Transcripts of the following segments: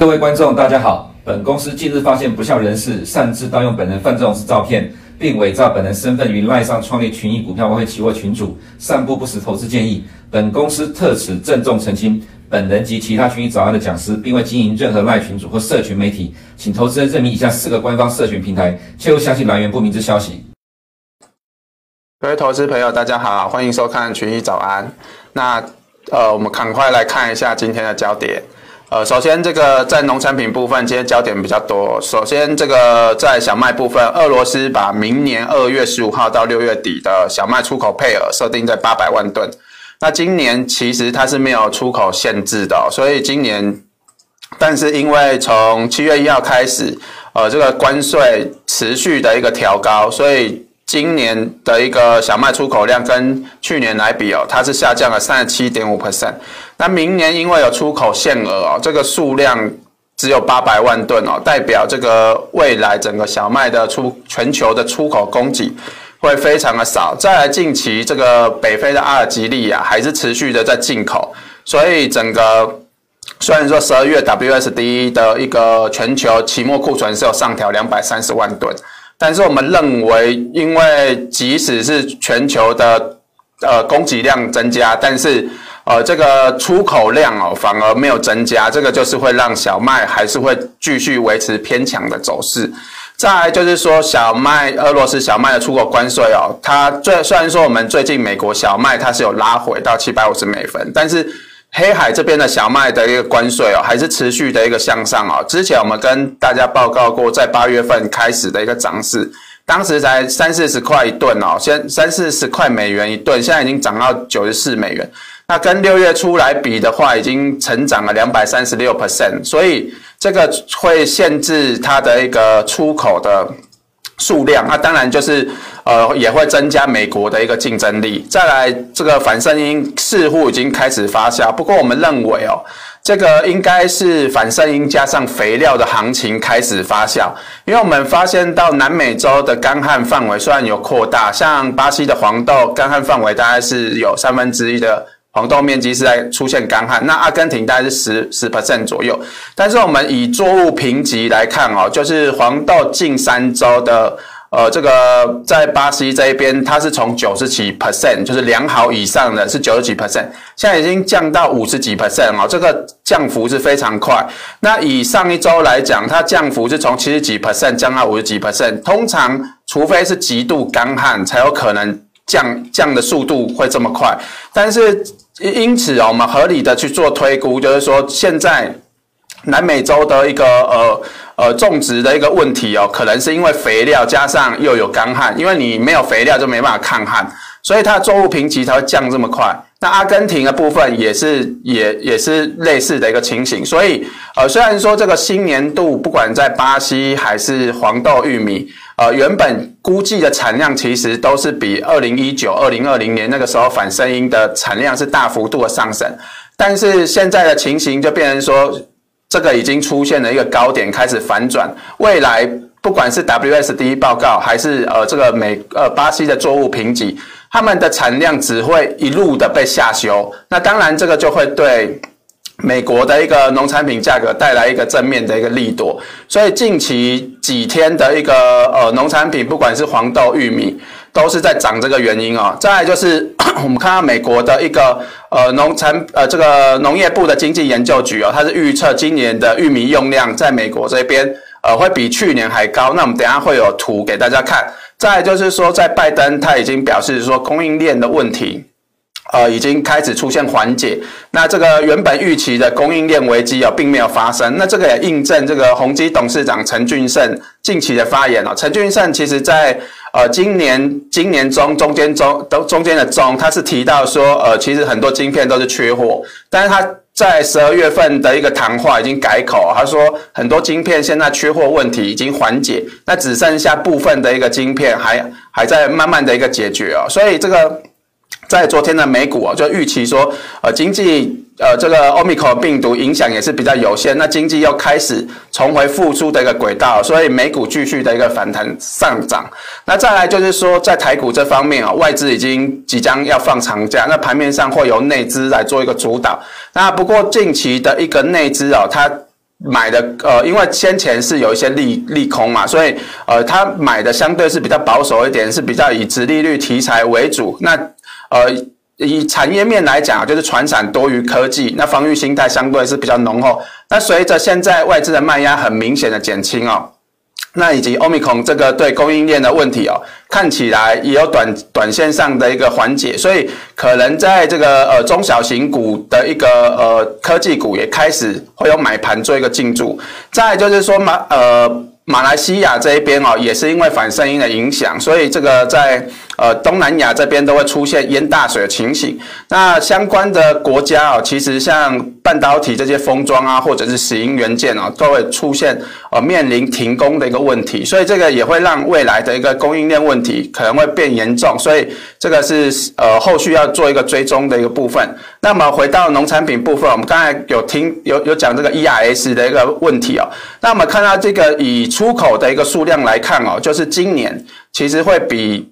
各位观众，大家好。本公司近日发现不肖人士擅自盗用本人范仲式照片，并伪造本人身份于赖上创立群益股票外汇期货群组，散布不实投资建议。本公司特此郑重澄清，本人及其他群益早安的讲师，并未经营任何赖群组或社群媒体，请投资人认明以下四个官方社群平台，切勿相信来源不明之消息。各位投资朋友，大家好，欢迎收看群益早安。那呃，我们赶快来看一下今天的焦点。呃，首先这个在农产品部分，今天焦点比较多。首先，这个在小麦部分，俄罗斯把明年二月十五号到六月底的小麦出口配额设定在八百万吨。那今年其实它是没有出口限制的，所以今年，但是因为从七月一号开始，呃，这个关税持续的一个调高，所以。今年的一个小麦出口量跟去年来比哦，它是下降了三十七点五 percent。那明年因为有出口限额哦，这个数量只有八百万吨哦，代表这个未来整个小麦的出全球的出口供给会非常的少。再来近期这个北非的阿尔及利亚还是持续的在进口，所以整个虽然说十二月 WSD 的一个全球期末库存是有上调两百三十万吨。但是我们认为，因为即使是全球的呃供给量增加，但是呃这个出口量哦反而没有增加，这个就是会让小麦还是会继续维持偏强的走势。再来就是说，小麦俄罗斯小麦的出口关税哦，它最虽然说我们最近美国小麦它是有拉回到七百五十美分，但是。黑海这边的小麦的一个关税哦，还是持续的一个向上哦。之前我们跟大家报告过，在八月份开始的一个涨势，当时才三四十块一吨哦，现三四十块美元一吨，现在已经涨到九十四美元。那跟六月初来比的话，已经成长了两百三十六 percent，所以这个会限制它的一个出口的。数量，那当然就是，呃，也会增加美国的一个竞争力。再来，这个反圣婴似乎已经开始发酵，不过我们认为哦，这个应该是反圣婴加上肥料的行情开始发酵，因为我们发现到南美洲的干旱范围虽然有扩大，像巴西的黄豆干旱范围大概是有三分之一的。黄豆面积是在出现干旱，那阿根廷大概是十十 percent 左右。但是我们以作物评级来看哦，就是黄豆近三周的，呃，这个在巴西这一边，它是从九十几 percent，就是良好以上的是九十几 percent，现在已经降到五十几 percent 哦，这个降幅是非常快。那以上一周来讲，它降幅是从七十几 percent 降到五十几 percent。通常，除非是极度干旱，才有可能降降的速度会这么快。但是因此哦，我们合理的去做推估，就是说现在南美洲的一个呃呃种植的一个问题哦，可能是因为肥料加上又有干旱，因为你没有肥料就没办法抗旱，所以它的作物评级才会降这么快。那阿根廷的部分也是也也是类似的一个情形，所以呃虽然说这个新年度不管在巴西还是黄豆、玉米。呃，原本估计的产量其实都是比二零一九、二零二零年那个时候反声音的产量是大幅度的上升，但是现在的情形就变成说，这个已经出现了一个高点，开始反转。未来不管是 WSD 报告还是呃这个美呃巴西的作物评级，他们的产量只会一路的被下修。那当然这个就会对。美国的一个农产品价格带来一个正面的一个力度，所以近期几天的一个呃农产品，不管是黄豆、玉米，都是在涨这个原因哦。再就是 我们看到美国的一个呃农产呃这个农业部的经济研究局哦，它是预测今年的玉米用量在美国这边呃会比去年还高。那我们等下会有图给大家看。再就是说，在拜登他已经表示说供应链的问题。呃，已经开始出现缓解。那这个原本预期的供应链危机啊，并没有发生。那这个也印证这个宏基董事长陈俊盛近期的发言哦。陈俊盛其实在呃今年今年中中间中都中间的中，他是提到说，呃，其实很多晶片都是缺货。但是他在十二月份的一个谈话已经改口，他说很多晶片现在缺货问题已经缓解，那只剩下部分的一个晶片还还在慢慢的一个解决哦。所以这个。在昨天的美股啊，就预期说，呃，经济呃这个 Omicron 病毒影响也是比较有限，那经济又开始重回复苏的一个轨道，所以美股继续的一个反弹上涨。那再来就是说，在台股这方面啊，外资已经即将要放长假，那盘面上会由内资来做一个主导。那不过近期的一个内资哦，它买的呃，因为先前是有一些利利空嘛，所以呃，他买的相对是比较保守一点，是比较以殖利率题材为主。那呃，以产业面来讲，就是传产多于科技，那防御心态相对是比较浓厚。那随着现在外资的卖压很明显的减轻哦。那以及 Omicron 这个对供应链的问题哦，看起来也有短短线上的一个缓解，所以可能在这个呃中小型股的一个呃科技股也开始会有买盘做一个进驻。再就是说马呃马来西亚这一边哦，也是因为反声音的影响，所以这个在。呃，东南亚这边都会出现淹大水的情形。那相关的国家啊，其实像半导体这些封装啊，或者是石英元件啊，都会出现呃面临停工的一个问题。所以这个也会让未来的一个供应链问题可能会变严重。所以这个是呃后续要做一个追踪的一个部分。那么回到农产品部分，我们刚才有听有有讲这个 ERS 的一个问题哦。那我们看到这个以出口的一个数量来看哦，就是今年其实会比。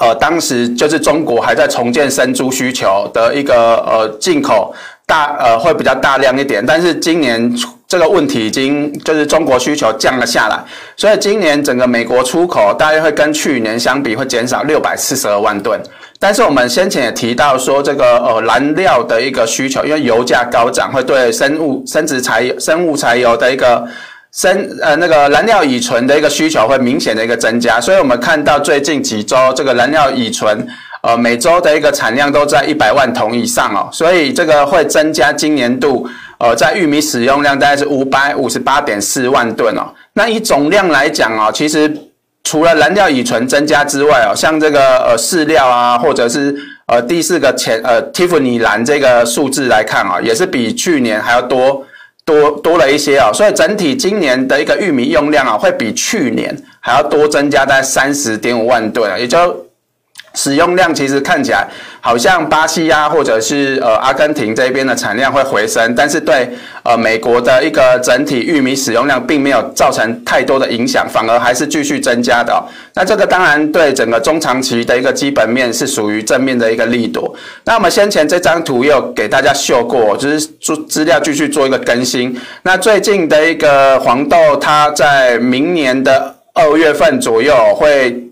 呃，当时就是中国还在重建生猪需求的一个呃进口大呃会比较大量一点，但是今年这个问题已经就是中国需求降了下来，所以今年整个美国出口大约会跟去年相比会减少六百四十二万吨。但是我们先前也提到说，这个呃燃料的一个需求，因为油价高涨，会对生物生殖柴油生物柴油的一个。生呃那个燃料乙醇的一个需求会明显的一个增加，所以我们看到最近几周这个燃料乙醇呃每周的一个产量都在一百万桶以上哦，所以这个会增加今年度呃在玉米使用量大概是五百五十八点四万吨哦。那以总量来讲哦，其实除了燃料乙醇增加之外哦，像这个呃饲料啊，或者是呃第四个前呃蒂芙尼蓝这个数字来看啊，也是比去年还要多。多多了一些啊，所以整体今年的一个玉米用量啊，会比去年还要多增加在三十点五万吨啊，也就。使用量其实看起来好像巴西啊，或者是呃阿根廷这边的产量会回升，但是对呃美国的一个整体玉米使用量并没有造成太多的影响，反而还是继续增加的哦。那这个当然对整个中长期的一个基本面是属于正面的一个力度。那我们先前这张图也有给大家秀过，就是做资料继续做一个更新。那最近的一个黄豆，它在明年的二月份左右会。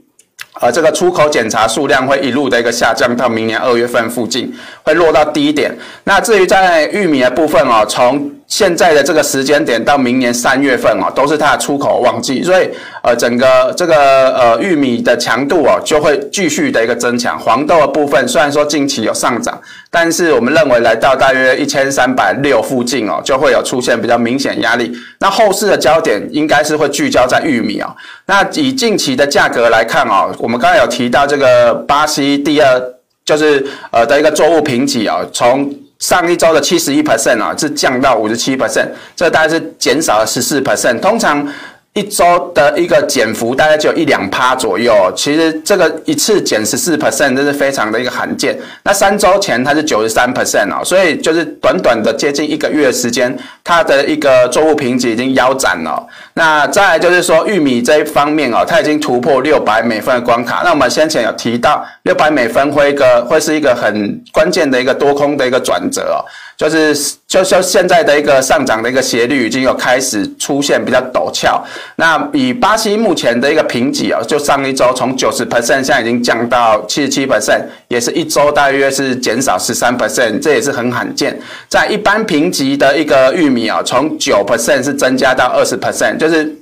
而，这个出口检查数量会一路的一个下降，到明年二月份附近会落到低点。那至于在玉米的部分哦，从现在的这个时间点到明年三月份哦，都是它的出口旺季，所以呃，整个这个呃玉米的强度哦，就会继续的一个增强。黄豆的部分虽然说近期有上涨，但是我们认为来到大约一千三百六附近哦，就会有出现比较明显压力。那后市的焦点应该是会聚焦在玉米哦。那以近期的价格来看哦，我们刚才有提到这个巴西第二就是呃的一个作物评级啊，从上一周的七十一 percent 啊，是降到五十七 percent，这大概是减少了十四 percent。通常一周的一个减幅大概就一两趴左右，其实这个一次减十四 percent，这是非常的一个罕见。那三周前它是九十三 percent 哦，所以就是短短的接近一个月的时间，它的一个作物评级已经腰斩了。那再就是说玉米这一方面哦，它已经突破六百美分的关卡。那我们先前有提到六百美分会一个会是一个很关键的一个多空的一个转折哦。就是就就现在的一个上涨的一个斜率已经有开始出现比较陡峭。那以巴西目前的一个评级啊，就上一周从九十 percent 现在已经降到七十七 percent，也是一周大约是减少十三 percent，这也是很罕见。在一般评级的一个玉米啊，从九 percent 是增加到二十 percent，就是。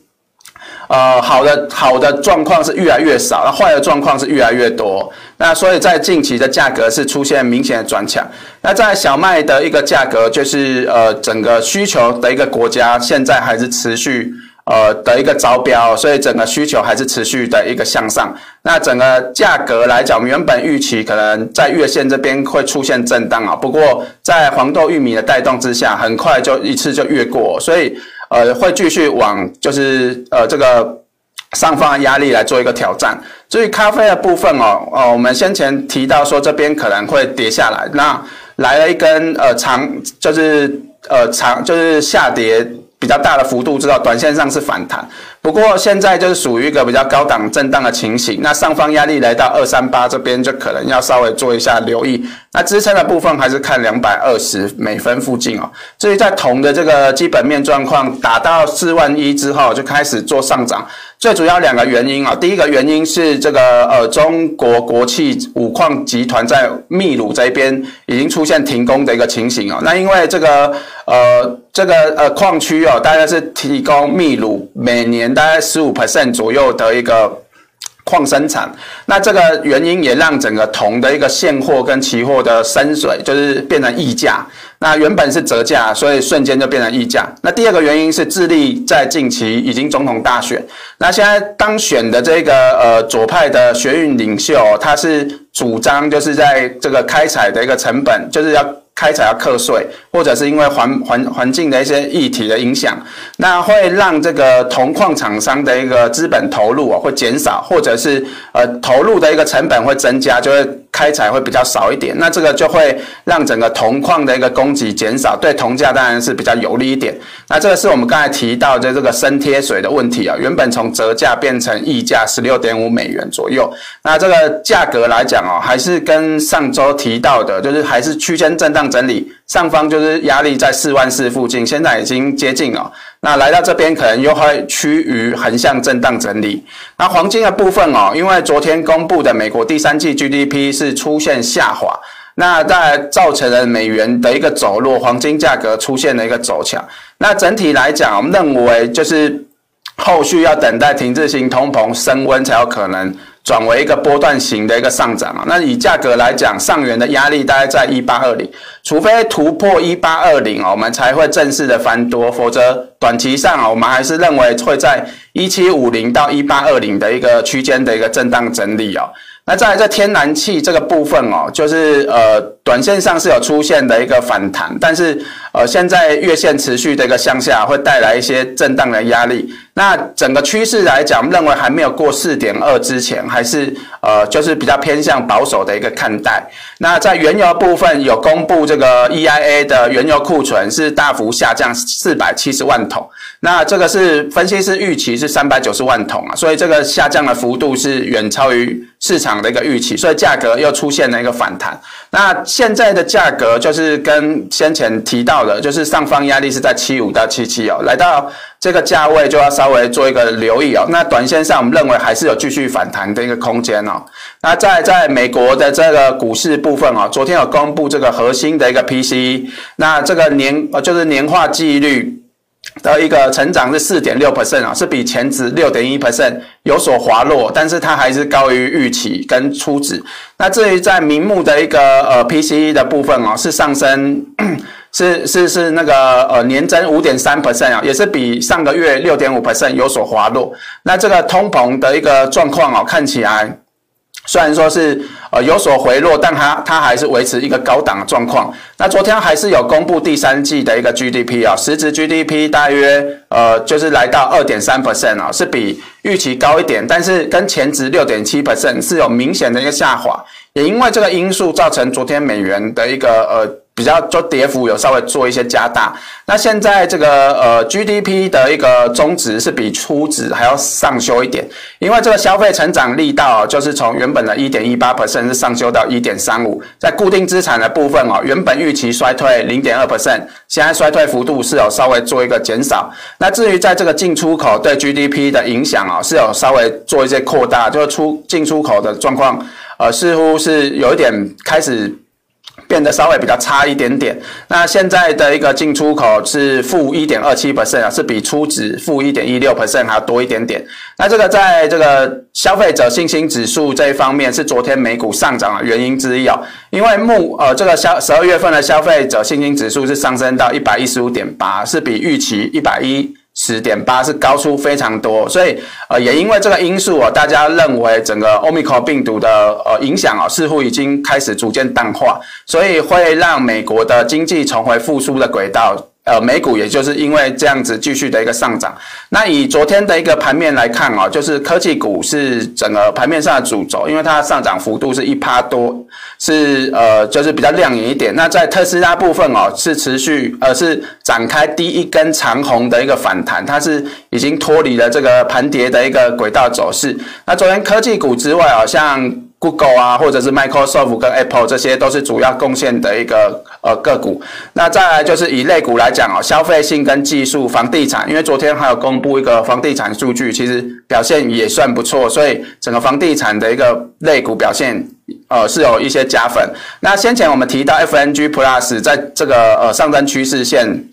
呃，好的，好的状况是越来越少，那坏的状况是越来越多。那所以在近期的价格是出现明显的转强。那在小麦的一个价格，就是呃整个需求的一个国家现在还是持续呃的一个招标，所以整个需求还是持续的一个向上。那整个价格来讲，原本预期可能在月线这边会出现震荡啊，不过在黄豆、玉米的带动之下，很快就一次就越过，所以。呃，会继续往就是呃这个上方压力来做一个挑战。至于咖啡的部分哦，哦，我们先前提到说这边可能会跌下来，那来了一根呃长就是呃长就是下跌比较大的幅度知道，短线上是反弹。不过现在就是属于一个比较高档震荡的情形，那上方压力来到二三八这边就可能要稍微做一下留意。那支撑的部分还是看两百二十美分附近哦。至于在铜的这个基本面状况，打到四万一之后就开始做上涨。最主要两个原因啊，第一个原因是这个呃中国国企五矿集团在秘鲁这边已经出现停工的一个情形哦。那因为这个呃这个呃矿区哦，大概是提供秘鲁每年大概十五 percent 左右的一个。矿生产，那这个原因也让整个铜的一个现货跟期货的深水就是变成溢价。那原本是折价，所以瞬间就变成溢价。那第二个原因是智利在近期已经总统大选，那现在当选的这个呃左派的学运领袖，他是主张就是在这个开采的一个成本就是要。开采要课税，或者是因为环环环境的一些议题的影响，那会让这个铜矿厂商的一个资本投入啊会减少，或者是呃投入的一个成本会增加，就会开采会比较少一点。那这个就会让整个铜矿的一个供给减少，对铜价当然是比较有利一点。那这个是我们刚才提到的这个升贴水的问题啊，原本从折价变成溢价十六点五美元左右。那这个价格来讲哦，还是跟上周提到的，就是还是区间震荡。整理上方就是压力在四万四附近，现在已经接近了。那来到这边可能又会趋于横向震荡整理。那黄金的部分哦，因为昨天公布的美国第三季 GDP 是出现下滑，那在造成了美元的一个走弱，黄金价格出现了一个走强。那整体来讲，我们认为就是后续要等待停滞性通膨升温才有可能。转为一个波段型的一个上涨啊，那以价格来讲，上缘的压力大概在一八二零，除非突破一八二零啊，我们才会正式的翻多，否则短期上啊，我们还是认为会在一七五零到一八二零的一个区间的一个震荡整理哦。那在这天然气这个部分哦，就是呃，短线上是有出现的一个反弹，但是呃，现在月线持续的一个向下，会带来一些震荡的压力。那整个趋势来讲，认为还没有过四点二之前，还是呃，就是比较偏向保守的一个看待。那在原油部分有公布这个 EIA 的原油库存是大幅下降四百七十万桶，那这个是分析师预期是三百九十万桶啊，所以这个下降的幅度是远超于市场的一个预期，所以价格又出现了一个反弹。那现在的价格就是跟先前提到的，就是上方压力是在七五到七七哦，来到这个价位就要稍微做一个留意哦。那短线上我们认为还是有继续反弹的一个空间哦。那在在美国的这个股市部分哦，昨天有公布这个核心的一个 P C，那这个年呃就是年化季率。的一个成长是四点六 percent 啊，是比前值六点一 percent 有所滑落，但是它还是高于预期跟初值。那至于在名目的一个呃 PCE 的部分哦，是上升，是是是那个呃年增五点三 percent 啊，也是比上个月六点五 percent 有所滑落。那这个通膨的一个状况哦，看起来。虽然说是呃有所回落，但它它还是维持一个高档的状况。那昨天还是有公布第三季的一个 GDP 啊，实质 GDP 大约呃就是来到二点三 percent 啊，是比预期高一点，但是跟前值六点七 percent 是有明显的一个下滑。也因为这个因素，造成昨天美元的一个呃。比较就跌幅有稍微做一些加大，那现在这个呃 GDP 的一个中值是比初值还要上修一点，因为这个消费成长力道就是从原本的一点一八 percent 是上修到一点三五，在固定资产的部分哦，原本预期衰退零点二 percent，现在衰退幅度是有稍微做一个减少。那至于在这个进出口对 GDP 的影响啊，是有稍微做一些扩大，就是出进出口的状况呃似乎是有一点开始。变得稍微比较差一点点。那现在的一个进出口是负一点二七 percent 啊，是比初值负一点一六 percent 还要多一点点。那这个在这个消费者信心指数这一方面是昨天美股上涨的原因之一哦。因为目呃这个消十二月份的消费者信心指数是上升到一百一十五点八，是比预期一百一。十点八是高出非常多，所以呃也因为这个因素哦，大家认为整个 Omicron 病毒的呃影响啊，似乎已经开始逐渐淡化，所以会让美国的经济重回复苏的轨道。呃美股也就是因为这样子继续的一个上涨。那以昨天的一个盘面来看哦，就是科技股是整个盘面上的主轴，因为它上涨幅度是一趴多，是呃就是比较亮眼一点。那在特斯拉部分哦，是持续呃是展开第一根长红的一个反弹，它是已经脱离了这个盘跌的一个轨道走势。那昨天科技股之外哦，像 Google 啊，或者是 Microsoft 跟 Apple，这些都是主要贡献的一个呃个股。那再来就是以类股来讲哦，消费性跟技术、房地产，因为昨天还有公布一个房地产数据，其实表现也算不错，所以整个房地产的一个类股表现呃是有一些加分。那先前我们提到 FNG Plus 在这个呃上升趋势线。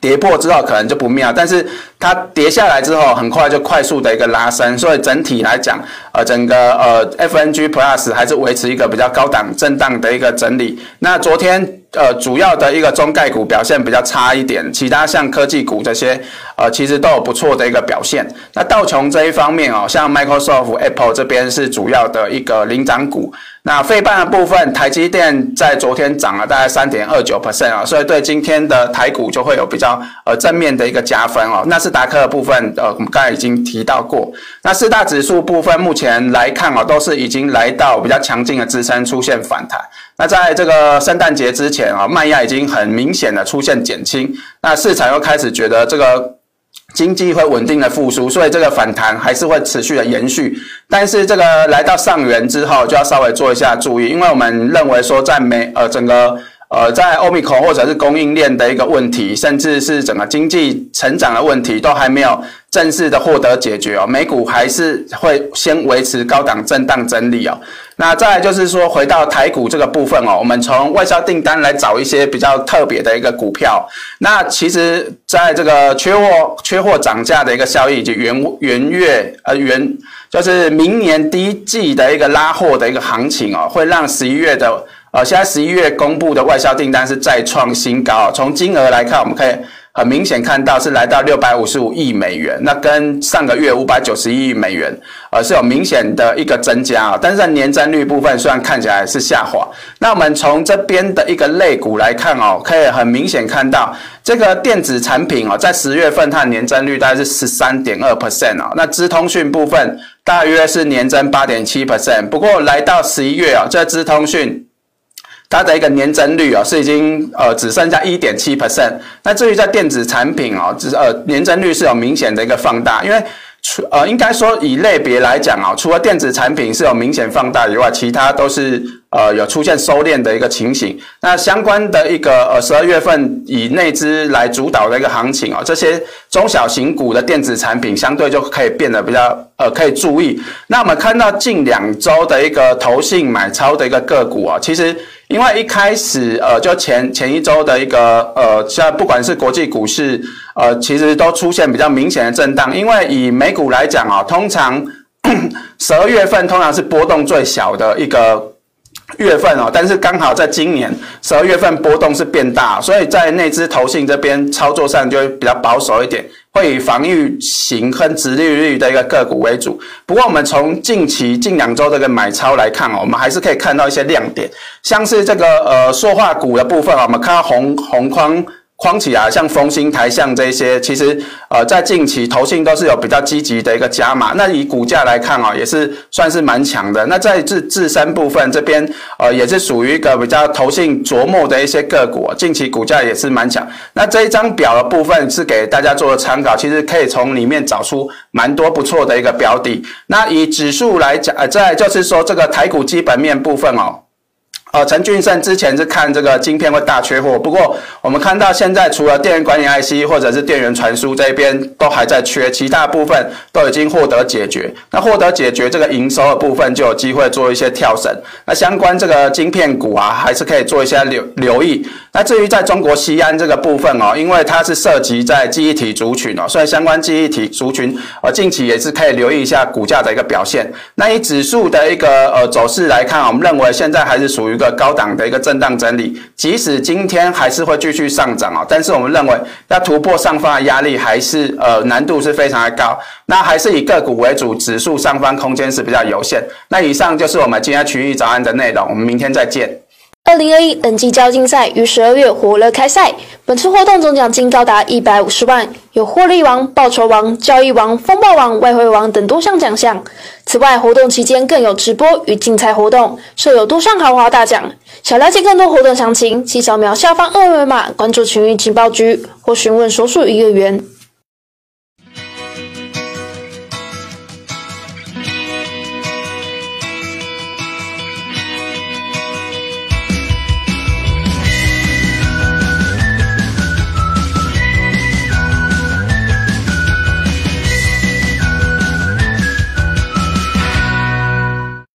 跌破之后可能就不妙，但是它跌下来之后很快就快速的一个拉升，所以整体来讲，呃，整个呃 FNG Plus 还是维持一个比较高档震荡的一个整理。那昨天。呃，主要的一个中概股表现比较差一点，其他像科技股这些，呃，其实都有不错的一个表现。那道琼这一方面哦，像 Microsoft、Apple 这边是主要的一个领涨股。那费半的部分，台积电在昨天涨了大概三点二九 percent 啊，所以对今天的台股就会有比较呃正面的一个加分哦。纳斯达克的部分，呃，我们刚才已经提到过。那四大指数部分，目前来看哦，都是已经来到比较强劲的支撑，出现反弹。那在这个圣诞节之前啊，卖压已经很明显的出现减轻，那市场又开始觉得这个经济会稳定的复苏，所以这个反弹还是会持续的延续。但是这个来到上元之后，就要稍微做一下注意，因为我们认为说在美呃整个。呃，在欧米孔或者是供应链的一个问题，甚至是整个经济成长的问题，都还没有正式的获得解决哦。美股还是会先维持高档震荡整理哦。那再来就是说，回到台股这个部分哦，我们从外销订单来找一些比较特别的一个股票。那其实在这个缺货、缺货涨价的一个效益以及元元月呃元，就是明年第一季的一个拉货的一个行情哦，会让十一月的。呃，现在十一月公布的外销订单是再创新高。从金额来看，我们可以很明显看到是来到六百五十五亿美元，那跟上个月五百九十亿美元，呃，是有明显的一个增加啊。但是在年增率部分，虽然看起来是下滑。那我们从这边的一个类股来看哦，可以很明显看到这个电子产品哦，在十月份它的年增率大概是十三点二 percent 哦。那资通讯部分大约是年增八点七 percent。不过来到十一月啊，这资通讯。它的一个年增率啊，是已经呃只剩下一点七 percent。那至于在电子产品哦，只呃年增率是有明显的一个放大，因为除呃应该说以类别来讲啊，除了电子产品是有明显放大以外，其他都是呃有出现收敛的一个情形。那相关的一个呃十二月份以内资来主导的一个行情啊，这些中小型股的电子产品相对就可以变得比较呃可以注意。那我们看到近两周的一个投信买超的一个个股啊，其实。因为一开始，呃，就前前一周的一个，呃，像不管是国际股市，呃，其实都出现比较明显的震荡。因为以美股来讲啊，通常十二月份通常是波动最小的一个。月份哦，但是刚好在今年十二月份波动是变大，所以在内资投信这边操作上就会比较保守一点，会以防御型跟直利率的一个个股为主。不过我们从近期近两周这个买超来看哦，我们还是可以看到一些亮点，像是这个呃塑化股的部分啊，我们看到红红框。框起来，像丰兴、台象这些，其实呃在近期投信都是有比较积极的一个加码。那以股价来看啊，也是算是蛮强的。那在自自身部分这边，呃也是属于一个比较投信琢磨的一些个股，近期股价也是蛮强。那这一张表的部分是给大家做的参考，其实可以从里面找出蛮多不错的一个标的。那以指数来讲，呃，在就是说这个台股基本面部分哦。呃，陈俊胜之前是看这个晶片会大缺货，不过我们看到现在除了电源管理 IC 或者是电源传输这一边都还在缺，其他部分都已经获得解决。那获得解决这个营收的部分就有机会做一些跳升。那相关这个晶片股啊，还是可以做一些留留意。那至于在中国西安这个部分哦，因为它是涉及在记忆体族群哦，所以相关记忆体族群呃近期也是可以留意一下股价的一个表现。那以指数的一个呃走势来看，我们认为现在还是属于。一个高档的一个震荡整理，即使今天还是会继续上涨啊，但是我们认为要突破上方的压力还是呃难度是非常的高，那还是以个股为主，指数上方空间是比较有限。那以上就是我们今天区域早安的内容，我们明天再见。二零二一冷季交竞赛于十二月火热开赛，本次活动总奖金高达一百五十万，有获利王、报酬王、交易王、风暴王、外汇王等多项奖项。此外，活动期间更有直播与竞猜活动，设有多项豪华大奖。想了解更多活动详情，请扫描下方二维码关注群益情报局或询问所属营业员。